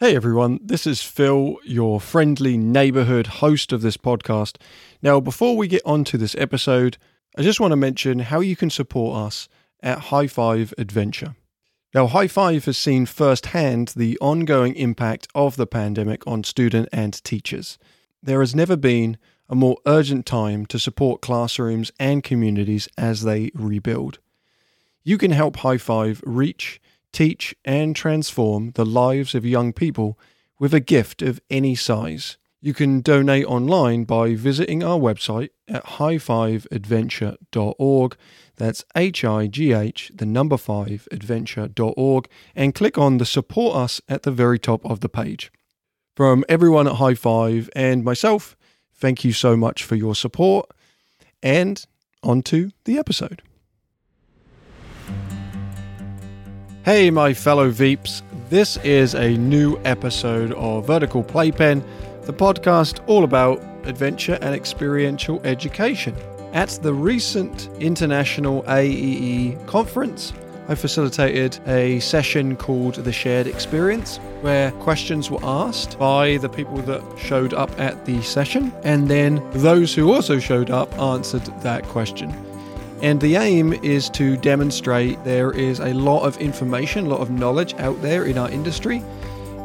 Hey everyone, this is Phil, your friendly neighborhood host of this podcast. Now, before we get on to this episode, I just want to mention how you can support us at High Five Adventure. Now, High Five has seen firsthand the ongoing impact of the pandemic on student and teachers. There has never been a more urgent time to support classrooms and communities as they rebuild. You can help High Five reach teach, and transform the lives of young people with a gift of any size. You can donate online by visiting our website at high5adventure.org. That's H I G H, the number 5, adventure.org, and click on the support us at the very top of the page. From everyone at High Five and myself, thank you so much for your support. And on to the episode. Hey, my fellow Veeps. This is a new episode of Vertical Playpen, the podcast all about adventure and experiential education. At the recent International AEE conference, I facilitated a session called The Shared Experience, where questions were asked by the people that showed up at the session, and then those who also showed up answered that question. And the aim is to demonstrate there is a lot of information, a lot of knowledge out there in our industry,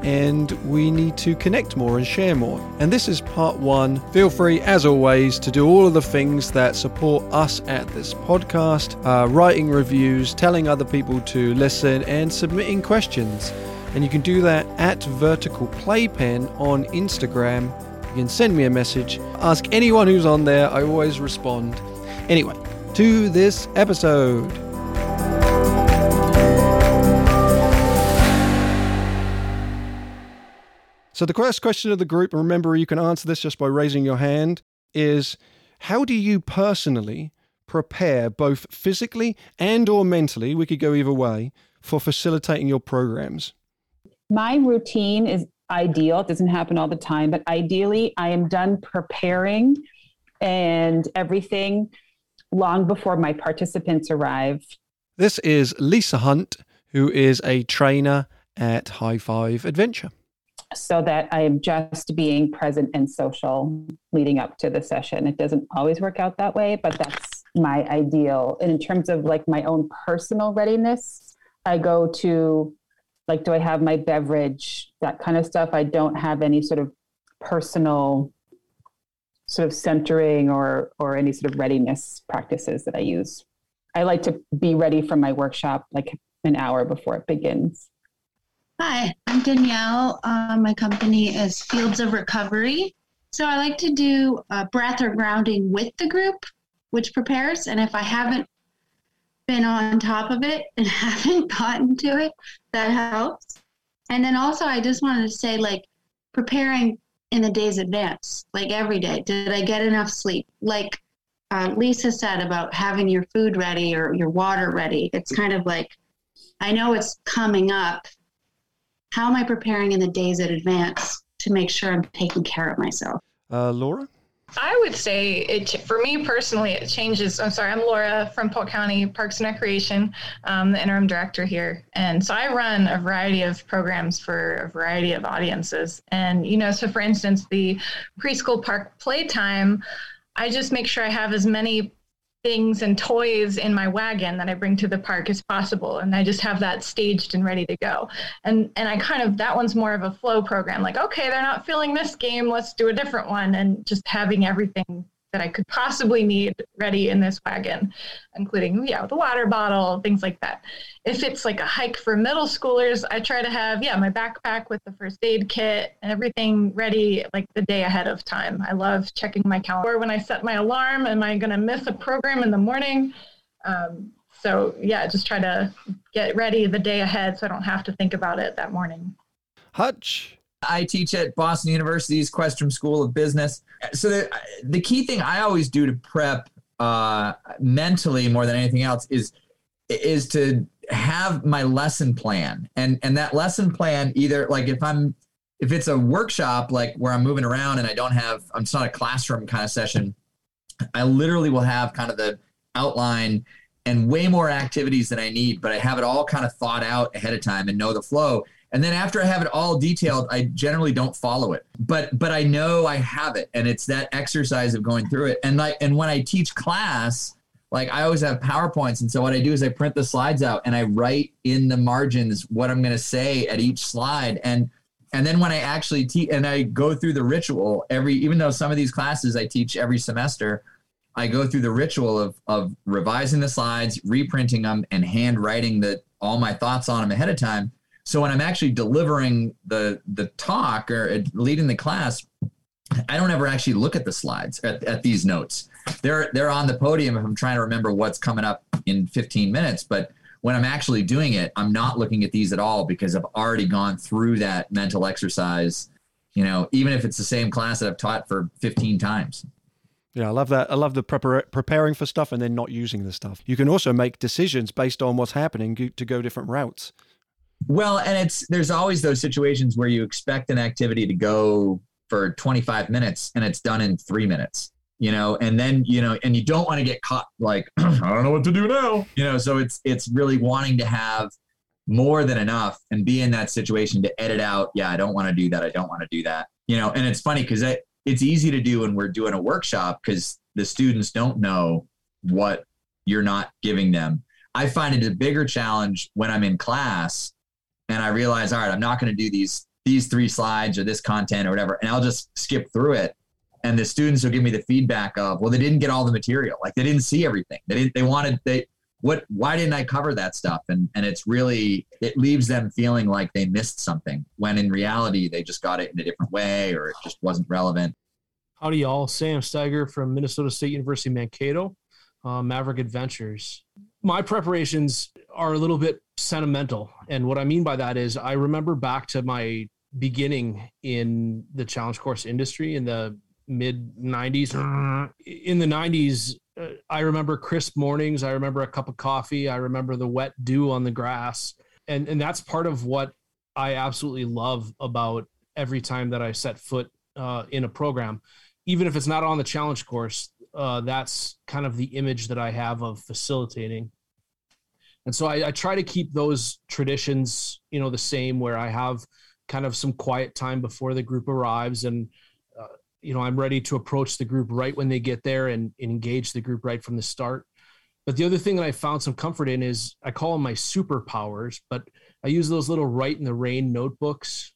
and we need to connect more and share more. And this is part one. Feel free, as always, to do all of the things that support us at this podcast uh, writing reviews, telling other people to listen, and submitting questions. And you can do that at Vertical Playpen on Instagram. You can send me a message, ask anyone who's on there, I always respond. Anyway, to this episode. So, the first question of the group, and remember you can answer this just by raising your hand, is how do you personally prepare both physically and or mentally, we could go either way, for facilitating your programs? My routine is ideal. It doesn't happen all the time, but ideally I am done preparing and everything long before my participants arrive. This is Lisa Hunt, who is a trainer at High Five Adventure. So that I am just being present and social leading up to the session. It doesn't always work out that way, but that's my ideal. And in terms of like my own personal readiness, I go to like, do I have my beverage, that kind of stuff. I don't have any sort of personal sort of centering or or any sort of readiness practices that I use. I like to be ready for my workshop like an hour before it begins. Hi, I'm Danielle. Uh, my company is Fields of Recovery. So I like to do a breath or grounding with the group, which prepares. And if I haven't been on top of it and haven't gotten to it, that helps. And then also, I just wanted to say, like, preparing in the day's advance, like every day. Did I get enough sleep? Like uh, Lisa said about having your food ready or your water ready. It's kind of like, I know it's coming up. How am I preparing in the days in advance to make sure I'm taking care of myself? Uh, Laura? I would say it for me personally, it changes. I'm sorry, I'm Laura from Polk County Parks and Recreation, um, the interim director here, and so I run a variety of programs for a variety of audiences. And you know, so for instance, the preschool park playtime, I just make sure I have as many things and toys in my wagon that I bring to the park as possible. And I just have that staged and ready to go. And and I kind of that one's more of a flow program. Like, okay, they're not feeling this game, let's do a different one. And just having everything that I could possibly need ready in this wagon, including yeah, the water bottle, things like that. If it's like a hike for middle schoolers, I try to have yeah, my backpack with the first aid kit and everything ready like the day ahead of time. I love checking my calendar when I set my alarm. Am I going to miss a program in the morning? Um, so yeah, just try to get ready the day ahead so I don't have to think about it that morning. Hutch. I teach at Boston University's Questrom School of Business. So the, the key thing I always do to prep uh, mentally more than anything else is is to have my lesson plan and and that lesson plan either like if I'm if it's a workshop like where I'm moving around and I don't have I'm not a classroom kind of session I literally will have kind of the outline and way more activities than I need but I have it all kind of thought out ahead of time and know the flow And then after I have it all detailed, I generally don't follow it. But but I know I have it and it's that exercise of going through it. And like and when I teach class, like I always have PowerPoints. And so what I do is I print the slides out and I write in the margins what I'm going to say at each slide. And and then when I actually teach and I go through the ritual every, even though some of these classes I teach every semester, I go through the ritual of of revising the slides, reprinting them, and handwriting the all my thoughts on them ahead of time. So when I'm actually delivering the the talk or uh, leading the class, I don't ever actually look at the slides at, at these notes. They're they're on the podium if I'm trying to remember what's coming up in 15 minutes, but when I'm actually doing it, I'm not looking at these at all because I've already gone through that mental exercise, you know, even if it's the same class that I've taught for 15 times. Yeah, I love that. I love the prepar- preparing for stuff and then not using the stuff. You can also make decisions based on what's happening to go different routes. Well, and it's there's always those situations where you expect an activity to go for 25 minutes and it's done in 3 minutes you know and then you know and you don't want to get caught like i don't know what to do now. You know so it's it's really wanting to have more than enough and be in that situation to edit out yeah i don't want to do that i don't want to do that you know and it's funny because it's easy to do when we're doing a workshop because the students don't know what you're not giving them. I find it a bigger challenge when i'm in class and i realize all right i'm not going to do these these three slides or this content or whatever and i'll just skip through it. And the students will give me the feedback of well they didn't get all the material. Like they didn't see everything. They didn't they wanted they what why didn't i cover that stuff? And and it's really it leaves them feeling like they missed something when in reality they just got it in a different way or it just wasn't relevant. Howdy y'all. Sam steiger from minnesota state university mankato uh, maverick adventures. My preparations are a little bit sentimental and what i mean by that is i remember back to my beginning in the challenge course industry in the mid 90s. In the 90s, uh, I remember crisp mornings. I remember a cup of coffee. I remember the wet dew on the grass. And, and that's part of what I absolutely love about every time that I set foot uh, in a program. Even if it's not on the challenge course, uh, that's kind of the image that I have of facilitating. And so I, I try to keep those traditions, you know, the same where I have kind of some quiet time before the group arrives and uh, you know i'm ready to approach the group right when they get there and, and, engage the group right from the start. But the other thing that i found some comfort in is i call them my superpowers but i use those little write in the rain notebooks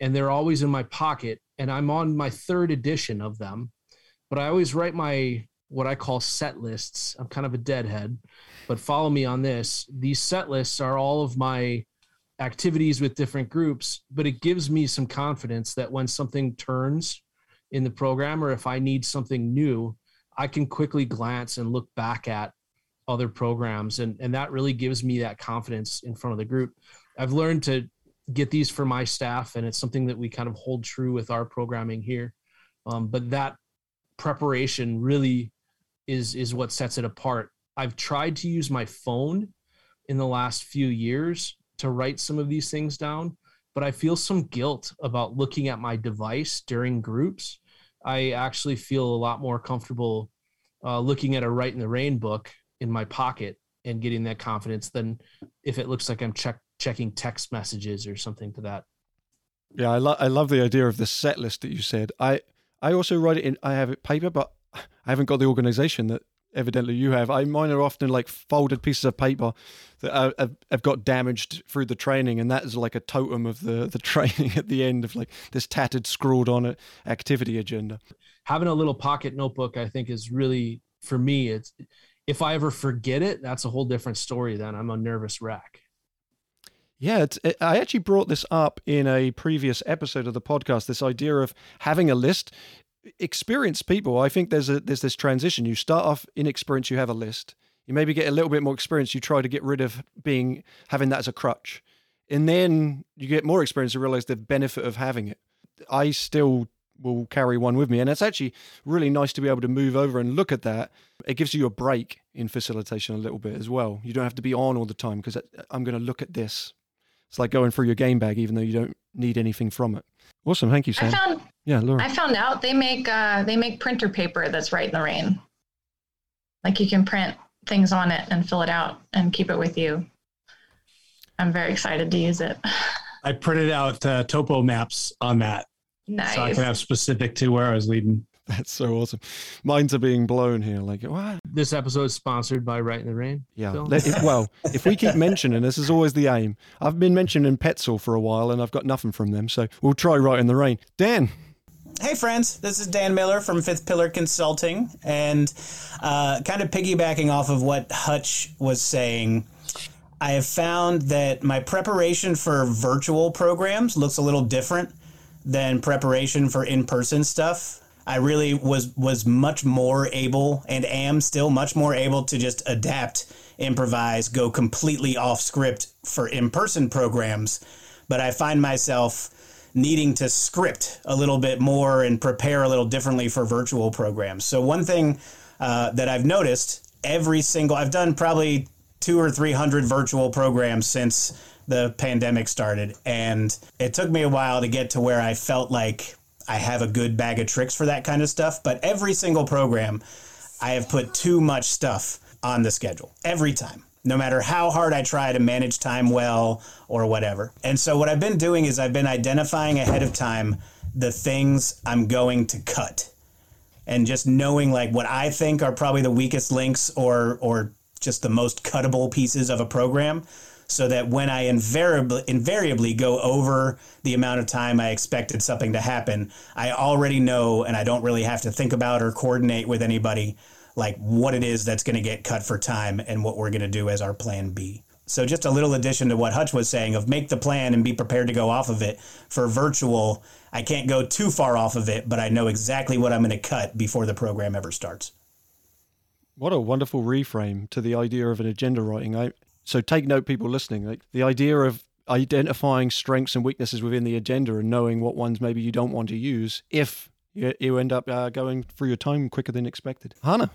and they're always in my pocket and i'm on my third edition of them. But i always write my what i call set lists i'm kind of a deadhead but follow me on this these set lists are all of my activities with different groups but it gives me some confidence that when something turns in the program or if I need something new, I can quickly glance and look back at other programs and and that really gives me that confidence in front of the group. I've learned to get these for my staff and it's something that we kind of hold true with our programming here. Um, but that preparation really is is what sets it apart. I've tried to use my phone in the last few years to write some of these things down but I feel some guilt about looking at my device during groups. I actually feel a lot more comfortable uh, looking at a Write in the Rain book in my pocket and getting that confidence than if it looks like I'm check, checking text messages or something to that. Yeah, I, lo- I love the idea of the set list that you said. I I also write it in. I have it paper, but I haven't got the organization that evidently you have. I mine are often like folded pieces of paper that have, have got damaged through the training, and that is like a totem of the the training at the end of like this tattered, scrawled on it activity agenda. Having a little pocket notebook, I think, is really for me. It's if I ever forget it, that's a whole different story. Then I'm a nervous wreck. Yeah, it, I actually brought this up in a previous episode of the podcast. This idea of having a list experienced people, I think there's a there's this transition. You start off inexperienced, you have a list. You maybe get a little bit more experience. You try to get rid of being having that as a crutch, and then you get more experience and realize the benefit of having it. I still will carry one with me, and it's actually really nice to be able to move over and look at that. It gives you a break in facilitation a little bit as well. You don't have to be on all the time because uh, I'm going to look at this. It's like going through your game bag, even though you don't need anything from it. Awesome, thank you, Sam. I found, yeah, Laura. I found out they make uh, they make printer paper that's Write in the Rain. Like you can print things on it and fill it out and keep it with you. I'm very excited to use it. I printed out uh, topo maps on that, Nice. so I can have specific to where I was leading. That's so awesome. Minds are being blown here. Like, what? This episode is sponsored by Write in the Rain. Yeah. Let it- well, if we keep mentioning this, is always the aim. I've been mentioning Petzl for a while, and I've got nothing from them. So we'll try Write in the Rain. Dan, Hey, friends, this is Dan Miller from Fifth Pillar Consulting. And uh, kind of piggybacking off of what Hutch was saying, I have found that my preparation for virtual programs looks a little different than preparation for in person stuff. I really was was much more able and am still much more able to just adapt, improvise, go completely off script for in person programs. But I find myself needing to script a little bit more and prepare a little differently for virtual programs. So one thing uh, that I've noticed every single I've done probably two or three hundred virtual programs since the pandemic started, and it took me a while to get to where I felt like I have a good bag of tricks for that kind of stuff. But every single program, I have put too much stuff on the schedule every time no matter how hard I try to manage time well or whatever. And so what I've been doing is I've been identifying ahead of time the things I'm going to cut. And just knowing like what I think are probably the weakest links or or just the most cuttable pieces of a program so that when I invariably invariably go over the amount of time I expected something to happen, I already know and I don't really have to think about or coordinate with anybody like what it is that's going to get cut for time and what we're going to do as our plan B. So just a little addition to what Hutch was saying of make the plan and be prepared to go off of it. For virtual, I can't go too far off of it, but I know exactly what I'm going to cut before the program ever starts. what a wonderful reframe to the idea of an agenda writing. I, so take note, people listening. Like the idea of identifying strengths and weaknesses within the agenda and knowing what ones maybe you don't want to use if you, you end up uh, going through your time quicker than expected. Hannah.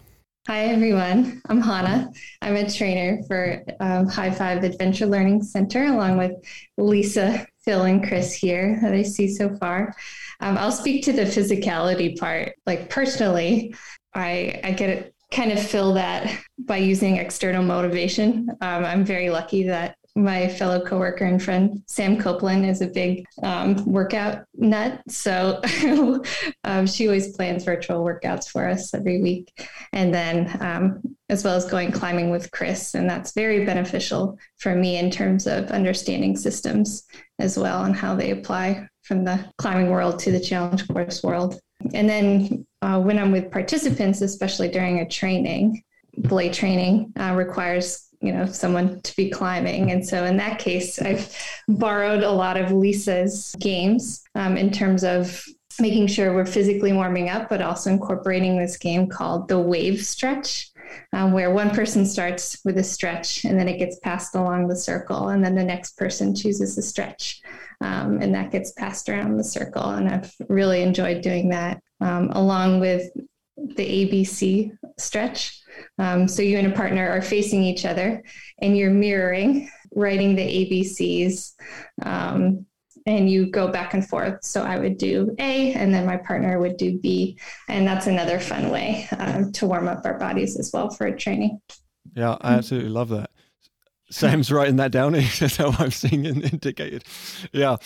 Hi, everyone. I'm Hannah. I'm a trainer for um, High Five Adventure Learning Center, along with Lisa, Phil, and Chris here that I see so far. Um, I'll speak to the physicality part. Like personally, I, I get it, kind of fill that by using external motivation. Um, I'm very lucky that my fellow coworker and friend Sam Copeland is a big um, workout nut. So um, she always plans virtual workouts for us every week. And then, um, as well as going climbing with Chris. And that's very beneficial for me in terms of understanding systems as well and how they apply from the climbing world to the challenge course world. And then, uh, when I'm with participants, especially during a training, belay training uh, requires you know someone to be climbing. And so in that case i've borrowed a lot of lisa's games um, in terms of making sure we're physically warming up but also incorporating this game called the wave stretch um, where one person starts with a stretch and then it gets passed along the circle and then the next person chooses a stretch um, and that gets passed around the circle. And i've really enjoyed doing that um, along with the abc stretch. Um, so you and a partner are facing each other and you're mirroring, writing the ABCs, um, and you go back and forth. So I would do A, and then my partner would do B. And that's another fun way um, to warm up our bodies as well for a training. Yeah, I absolutely love that. Sam's writing that down. That's how I'm seeing it indicated. Yeah.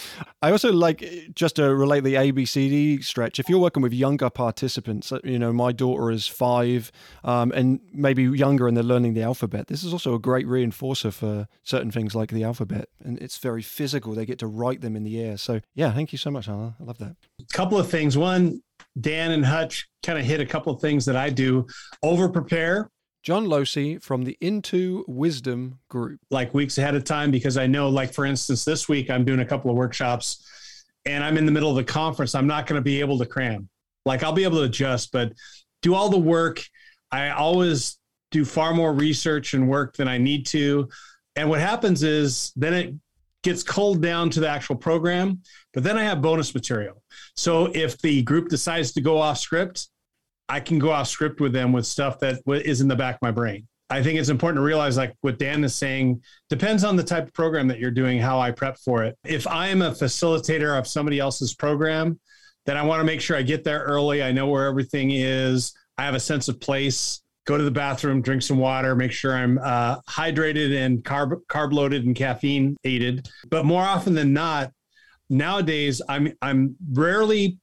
I also like just to relate the ABCD stretch. If you're working with younger participants, uh, you know, my daughter is five um, and maybe younger and they're learning the alphabet. This is also a great reinforcer for certain things like the alphabet. And it's very physical. They get to write them in the air. So, yeah, thank you so much, Hannah. I love that. A couple of things. One, Dan and Hutch kind of hit a couple of things that I do. Over prepare John Losey from the Into Wisdom Group. like weeks ahead of time because I know, like for instance, this week I'm doing a couple of workshops and I'm in the middle of the conference. I'm not going to be able to cram. Like I'll be able to adjust, but do all the work. I always do far more research and work than I need to. And what happens is then it gets culled down to the actual program, but then I have bonus material. So if the group decides to go off script, I can go off script with them with stuff that is in the back of my brain. I think it's important to realize, like what Dan is saying, depends on the type of program that you're doing, how I prep for it. If I am a facilitator of somebody else's program, then I want to make sure I get there early. I know where everything is. I have a sense of place. go to the bathroom, drink some water, make sure I'm uh, hydrated and carb carb loaded and caffeine aided. But more often than not, nowadays I'm I'm rarely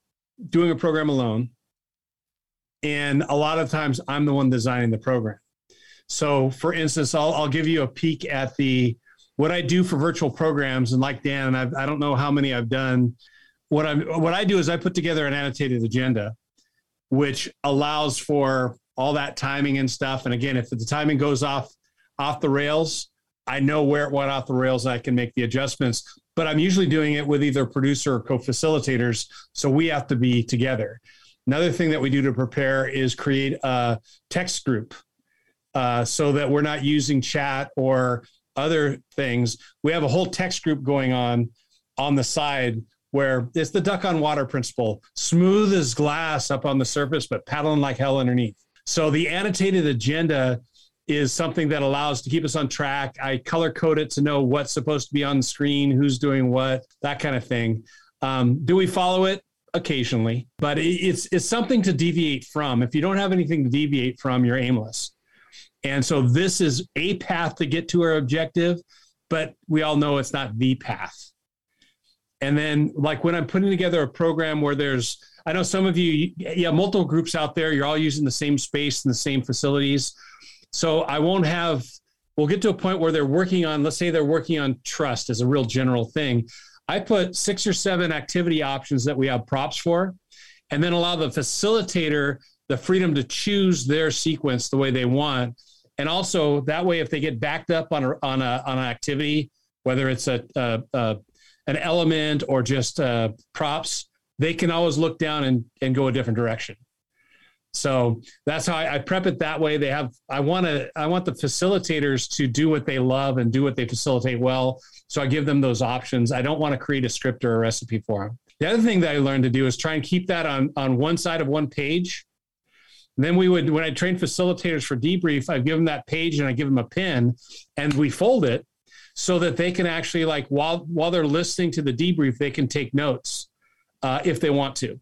doing a program alone, and a lot of times I'm the one designing the program. So, for instance, I'll I'll give you a peek at the what I do for virtual programs, and like Dan, and I've, I don't know how many I've done. What I'm what I do is I put together an annotated agenda, which allows for all that timing and stuff. And again, if the timing goes off off the rails, I know where it went off the rails. I can make the adjustments. But I'm usually doing it with either producer or co-facilitators, so we have to be together. Another thing that we do to prepare is create a text group uh, so that we're not using chat or other things. We have a whole text group going on on the side where it's the duck on water principle smooth as glass up on the surface, but paddling like hell underneath. So the annotated agenda is something that allows to keep us on track. I color code it to know what's supposed to be on the screen, who's doing what, that kind of thing. Um, do we follow it? Occasionally, but it's it's something to deviate from. If you don't have anything to deviate from, you're aimless. And so this is a path to get to our objective, but we all know it's not the path. And then, like when I'm putting together a program where there's, I know some of you, yeah, multiple groups out there, you're all using the same space and the same facilities. So I won't have, we'll get to a point where they're working on, let's say they're working on trust as a real general thing. I put six or seven activity options that we have props for, and then allow the facilitator the freedom to choose their sequence the way they want. And also that way, if they get backed up on a, on a, on an activity, whether it's a, a, a an element or just uh, props, they can always look down and, and go a different direction. So that's how I, I prep it that way. They have I want to I want the facilitators to do what they love and do what they facilitate well. So I give them those options. I don't want to create a script or a recipe for them. The other thing that I learned to do is try and keep that on on one side of one page. And then we would when I train facilitators for debrief, I give them that page and I give them a pin, and we fold it so that they can actually like while while they're listening to the debrief, they can take notes uh, if they want to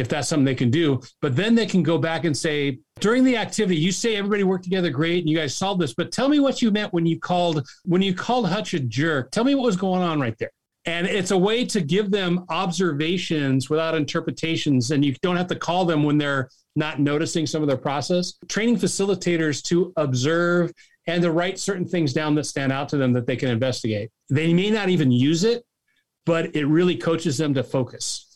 if that's something they can do. But then they can go back and say, during the activity, you say everybody worked together great and you guys solved this, but tell me what you meant when you called when you called Hutch a jerk. Tell me what was going on right there. And it's a way to give them observations without interpretations, and you don't have to call them when they're not noticing some of their process. Training facilitators to observe and to write certain things down that stand out to them that they can investigate. They may not even use it, but it really coaches them to focus.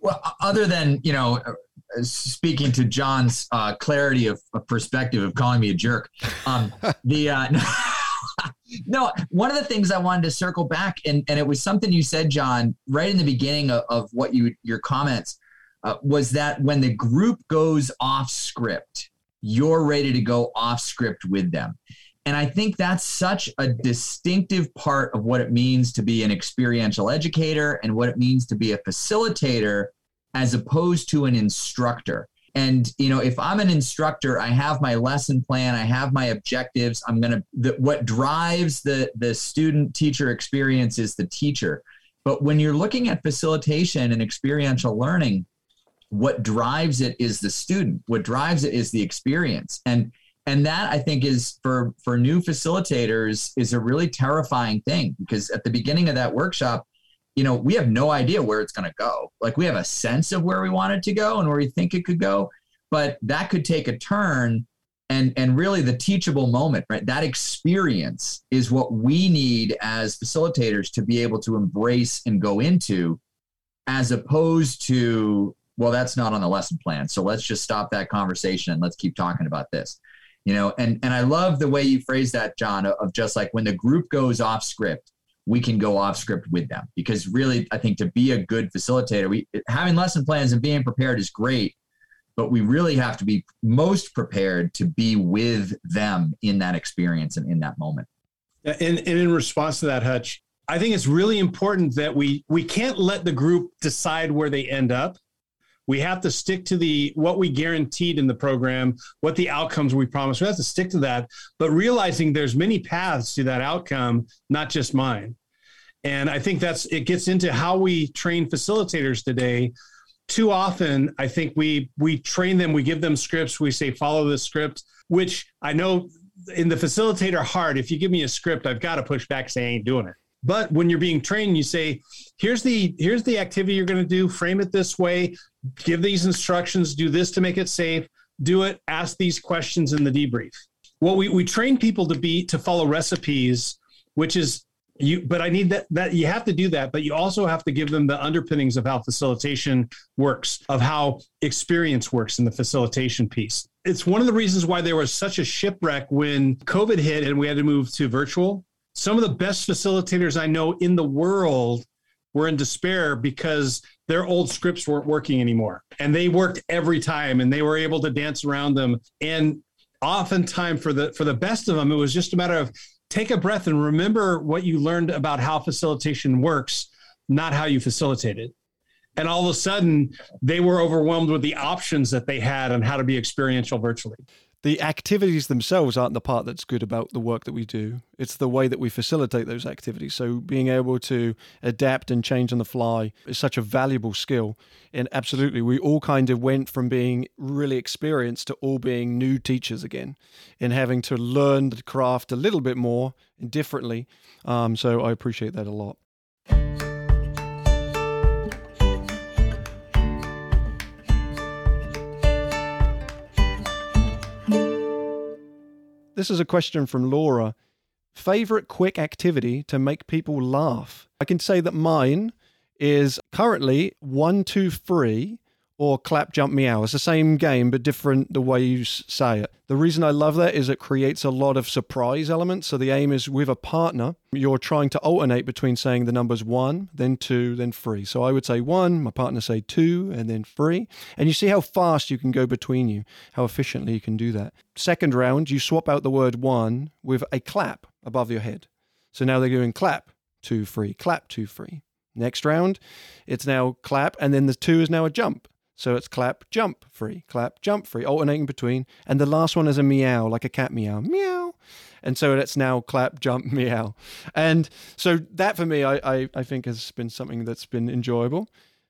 Well, other than you know, uh, speaking to John's uh, clarity of, of, perspective of calling me a jerk, um, the uh, no, one of the things I wanted to circle back, and and it was something you said, John, right in the beginning of, of what you your comments uh, was that when the group goes off script, you're ready to go off script with them. And I think that's such a distinctive part of what it means to be an experiential educator and what it means to be a facilitator as opposed to an instructor. And you know, if I'm an instructor, I have my lesson plan, I have my objectives. I'm gonna the, what drives the the student teacher experience is the teacher. But when you're looking at facilitation and experiential learning, what drives it is the student. What drives it is the experience. And and that i think is for for new facilitators is a really terrifying thing because at the beginning of that workshop you know we have no idea where it's going to go. Like we have a sense of where we want it to go and where we think it could go but that could take a turn and and really the teachable moment right? That experience is what we need as facilitators to be able to embrace and go into as opposed to well that's not on the lesson plan. So let's just stop that conversation and let's keep talking about this you know and and i love the way you phrase that john of just like when the group goes off script we can go off script with them. Because really i think to be a good facilitator we having lesson plans and being prepared is great but we really have to be most prepared to be with them in that experience and in that moment. And, and in response to that hutch i think it's really important that we we can't let the group decide where they end up we have to stick to the what we guaranteed in the program, what the outcomes we promised. We have to stick to that, but realizing there's many paths to that outcome, not just mine. And I think that's it gets into how we train facilitators today. too often I think we we train them, we give them scripts, we say follow the script, which I know in the facilitator heart, if you give me a script, I've got to push back, say I ain't doing it. But when you're being trained, you say, here's the here's the activity you're going to do, frame it this way, give these instructions, do this to make it safe, do it, ask these questions in the debrief. Well, we, we train people to be to follow recipes, which is you but I need that that you have to do that, but you also have to give them the underpinnings of how facilitation works, of how experience works in the facilitation piece. It's one of the reasons why there was such a shipwreck when COVID hit and we had to move to virtual. Some of the best facilitators I know in the world were in despair because their old scripts weren't working anymore. And they worked every time and they were able to dance around them. And oftentimes for the for the best of them it was just a matter of take a breath and remember what you learned about how facilitation works not how you facilitate it. And all of a sudden they were overwhelmed with the options that they had on how to be experiential virtually the activities themselves aren't the part that's good about the work that we do. It's the way that we facilitate those activities. So being able to adapt and change on the fly is such a valuable skill. And absolutely, we all kind of went from being really experienced to all being new teachers again and having to learn the craft a little bit more and differently. Um, so I appreciate that a lot. This is a question from Laura. Favorite quick activity to make people laugh? I can say that mine is currently one, two, three, or clap, jump, meow. It's the same game, but different the way you say it. The reason I love that is it creates a lot of surprise elements. So the aim is with a partner, you're trying to alternate between saying the numbers one, then two, then three. So I would say one, my partner say two, and then three. And you see how fast you can go between you, how efficiently you can do that. Second round, you swap out the word one with a clap above your head. So now they're doing clap, two, three, clap, two, three. Next round, it's now clap, and then the two is now a jump. So it's clap, jump, free, clap, jump, free, alternating between. And the last one is a meow, like a cat meow, meow. And so it's now clap, jump, meow. And so that for me, I, I, I think has been something that's been enjoyable.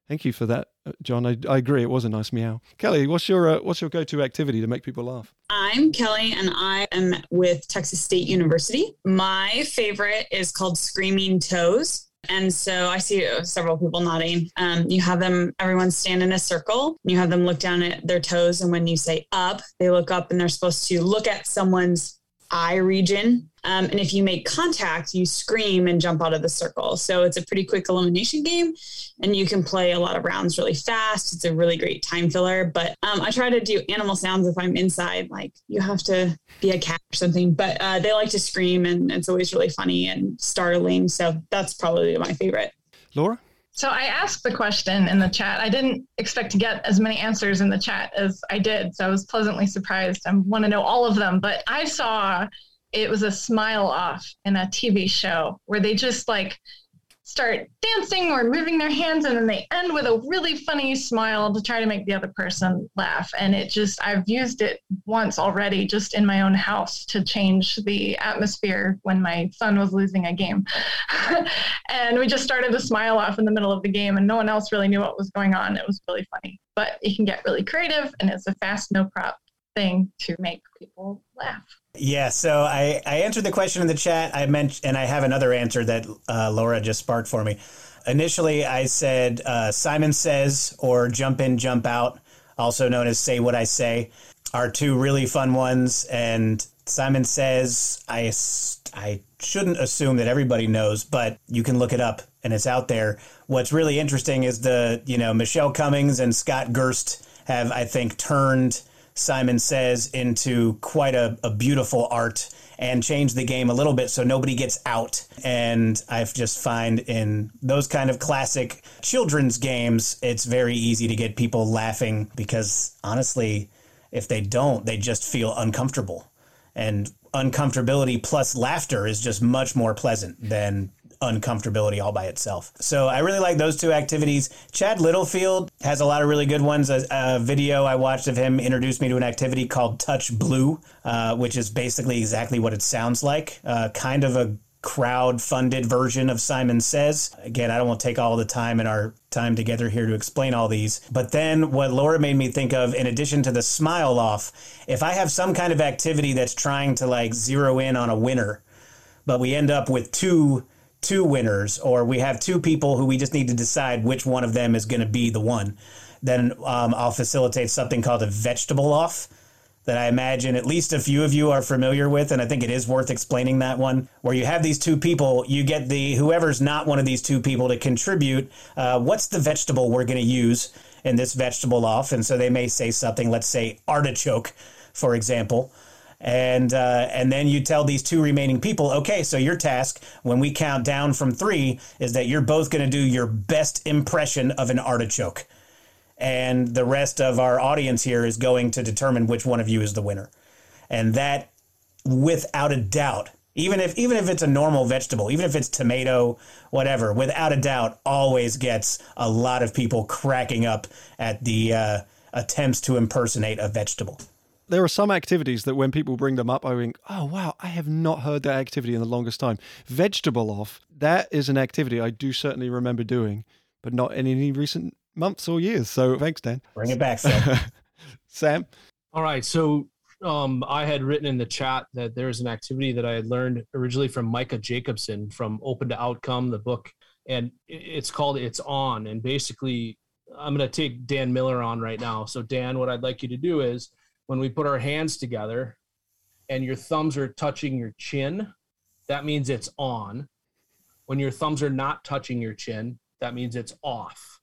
Thank you for that, uh, John. I, I agree. It was a nice meow. Kelly, what's your uh, what's your go to activity to make people laugh? I'm Kelly, and I am with Texas State University. My favorite is called Screaming Toes. And so I see several people nodding. Um, you have them, everyone stand in a circle. You have them look down at their toes. And when you say up, they look up and they're supposed to look at someone's eye region. Um, and if you make contact, you scream and jump out of the circle. So it's a pretty quick elimination game, and you can play a lot of rounds really fast. It's a really great time filler. But um, I try to do animal sounds if I'm inside, like you have to be a cat or something. But uh, they like to scream, and it's always really funny and startling. So that's probably my favorite. Laura? So I asked the question in the chat. I didn't expect to get as many answers in the chat as I did. So I was pleasantly surprised. I want to know all of them. But I saw it was a smile off in a TV show where they just like start dancing or moving their hands and then they end with a really funny smile to try to make the other person laugh. And it just i've used it once already just in my own house to change the atmosphere when my son was losing a game. And we just started to smile off in the middle of the game and no one else really knew what was going on. It was really funny. But you can get really creative and it's a fast no prop thing to make people laugh yeah, so I, I answered the question in the chat. I mentioned, and I have another answer that uh, Laura just sparked for me. Initially, I said uh, Simon Says or Jump In, Jump Out, also known as Say What I Say, are two really fun ones. And Simon Says, I, I shouldn't assume that everybody knows, but you can look it up and it's out there. What's really interesting is the, you know, Michelle Cummings and Scott Gerst have, I think, turned – Simon says, into quite a, a beautiful art and change the game a little bit so nobody gets out. And I've just find in those kind of classic children's games, it's very easy to get people laughing because honestly, if they don't, they just feel uncomfortable. And uncomfortability plus laughter is just much more pleasant than uncomfortability all by itself. So I really like those two activities. Chad Littlefield has a lot of really good ones. A, a video I watched of him introduced me to an activity called Touch Blue, uh, which is basically exactly what it sounds like. Uh, kind of a crowd funded version of Simon Says. Again, I don't want to take all the time in our time together here to explain all these. But then what Laura made me think of, in addition to the smile off, if I have some kind of activity that's trying to like zero in on a winner, but we end up with two two winners or we have two people who we just need to decide which one of them is going to be the one then um, i'll facilitate something called a vegetable off that I imagine at least a few of you are familiar with, and I think it is worth explaining that one. Where you have these two people, you get the whoever's not one of these two people to contribute. Uh, what's the vegetable we're going to use in this vegetable off? And so they may say something, let's say artichoke, for example. And uh, and then you tell these two remaining people, okay, so your task when we count down from three is that you're both going to do your best impression of an artichoke and the rest of our audience here is going to determine which one of you is the winner. And that without a doubt, even if even if it's a normal vegetable, even if it's tomato, whatever, without a doubt always gets a lot of people cracking up at the uh, attempts to impersonate a vegetable. There are some activities that when people bring them up, I think, oh, wow, I have not heard that activity in the longest time. Vegetable off, that is an activity I do certainly remember doing, but not in any recent months or years. So thanks, Dan. Bring it back, Sam. Sam. All right. So um, I had written in the chat that there's an activity that I had learned originally from Micah Jacobson from Open to Outcome, the book, and it's called It's On. And basically, I'm going to take Dan Miller on right now. So, Dan, what I'd like you to do is when we put our hands together and your thumbs are touching your chin, that means it's on. When your thumbs are not touching your chin, that means it's off.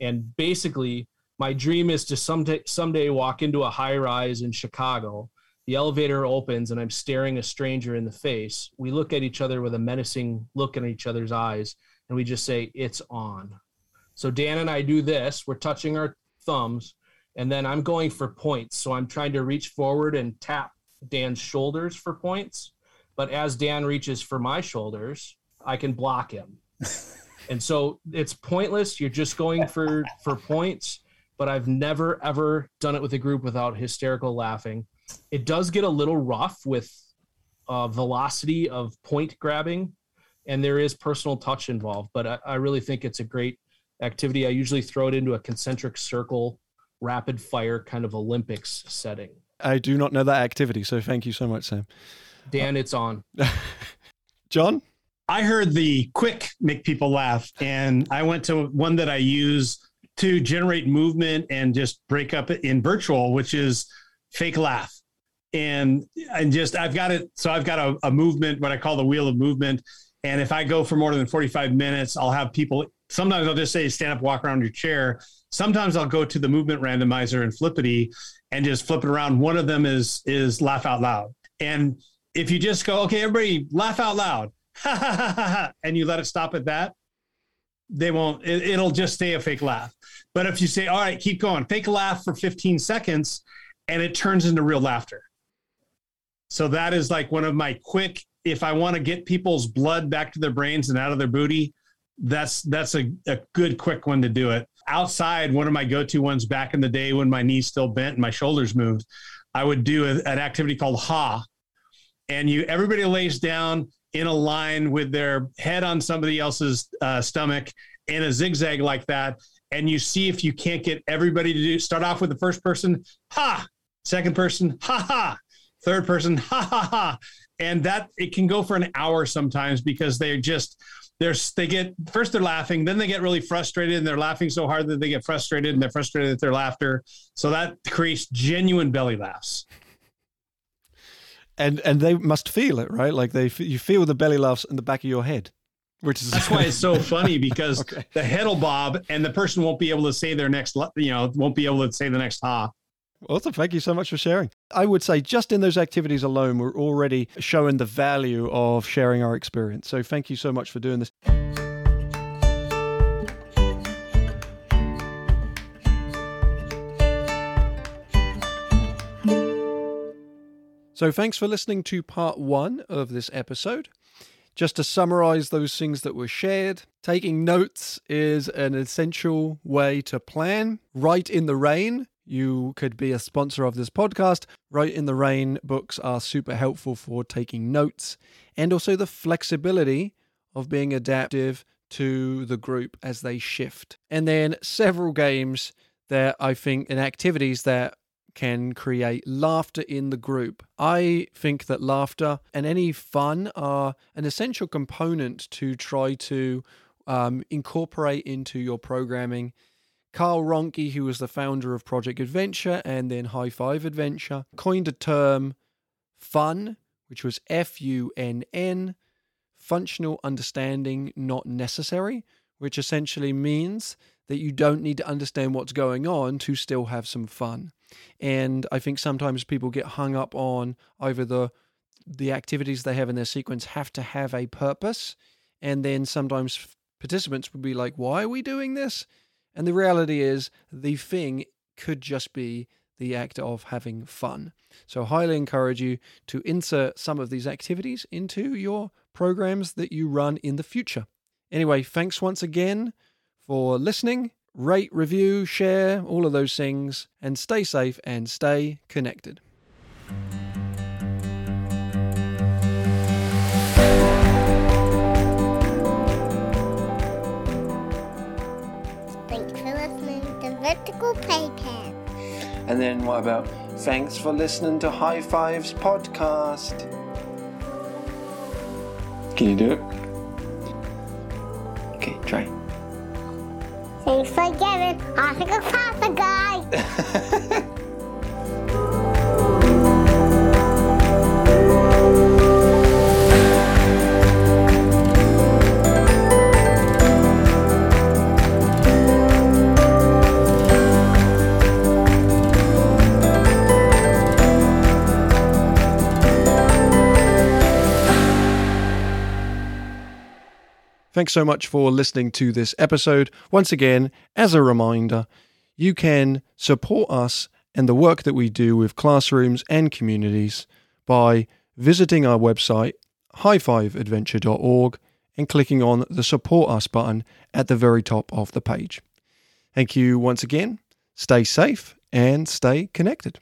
And basically, my dream is to someday someday walk into a high rise in Chicago. The elevator opens and I'm staring a stranger in the face. We look at each other with a menacing look in each other's eyes and we just say, It's on. So Dan and I do this. We're touching our thumbs and then I'm going for points. So I'm trying to reach forward and tap Dan's shoulders for points. But as Dan reaches for my shoulders, I can block him. and so it's pointless. You're just going for for points. But I've never ever done it with a group without hysterical laughing. It does get a little rough with uh, velocity of point grabbing, and there is personal touch involved. But I, I really think it's a great activity. I usually throw it into a concentric circle, rapid fire kind of Olympics setting. I do not know that activity, so thank you so much, Sam. Dan, it's on. John? I heard the quick make people laugh, and I went to one that I use to generate movement and just break up in virtual, which is fake laugh. And and just I've got it. So I've got a, a movement, what I call the wheel of movement. And if I go for more than 45 minutes, I'll have people. Sometimes I'll just say stand up, walk around your chair. Sometimes I'll go to the movement randomizer and Flippity and just flip it around. One of them is is laugh out loud. And if you just go, okay, everybody laugh out loud, and you let it stop at that, they won't, it, it'll just stay a fake laugh. But if you say, all right, keep going, fake laugh for 15 seconds, and it turns into real laughter. So that is like one of my quick, if I want to get people's blood back to their brains and out of their booty, that's that's a, a good quick one to do it. Outside, one of my go-to ones back in the day when my knees still bent and my shoulders moved, I would do a, an activity called ha. And you everybody lays down in a line with their head on somebody else's uh, stomach in a zigzag like that. And you see if you can't get everybody to do start off with the first person, ha, second person, ha ha, third person, ha ha ha. And that it can go for an hour sometimes because they're just they're they get first they're laughing, then they get really frustrated and they're laughing so hard that they get frustrated and they're frustrated at their laughter. So that creates genuine belly laughs and and they must feel it, right? Like they you feel the belly laughs in the back of your head, which is that's why it's so funny because okay. the head will bob and the person won't be able to say their next, you know, won't be able to say the next ha. Awesome. Thank you so much for sharing. I would say just in those activities alone, we're already showing the value of sharing our experience. So thank you so much for doing this. So, thanks for listening to part one of this episode. Just to summarize those things that were shared, taking notes is an essential way to plan. Write in the rain. You could be a sponsor of this podcast. Write in the Rain books are super helpful for taking notes and also the flexibility of being adaptive to the group as they shift. And then several games that I think and activities that can create laughter in the group. I think that laughter and any fun are an essential component to try to um, incorporate into your programming. Karl Rohnke, who was the founder of Project Adventure and then High Five Adventure, coined a term fun, which was F U N N, functional understanding not necessary, which essentially means that you don't need to understand what's going on to still have some fun. And I think sometimes people get hung up on either the the activities they have in their sequence have to have a purpose, and then sometimes participants would be like, "Why are we doing this?" And the reality is, the thing could just be the act of having fun. So, highly encourage you to insert some of these activities into your programs that you run in the future. Anyway, thanks once again for listening. Rate, review, share, all of those things, and stay safe and stay connected. To Vertical Playpen. And then what about thanks for listening to High Fives podcast? Can you do it? Okay, try. Thanks for giving Oscar Pasta Guy. Thanks so much for listening to this episode. Once again, as a reminder, you can support us and the work that we do with classrooms and communities by visiting our website, highfiveadventure.org, and clicking on the Support Us button at the very top of the page. Thank you once again. Stay safe and stay connected.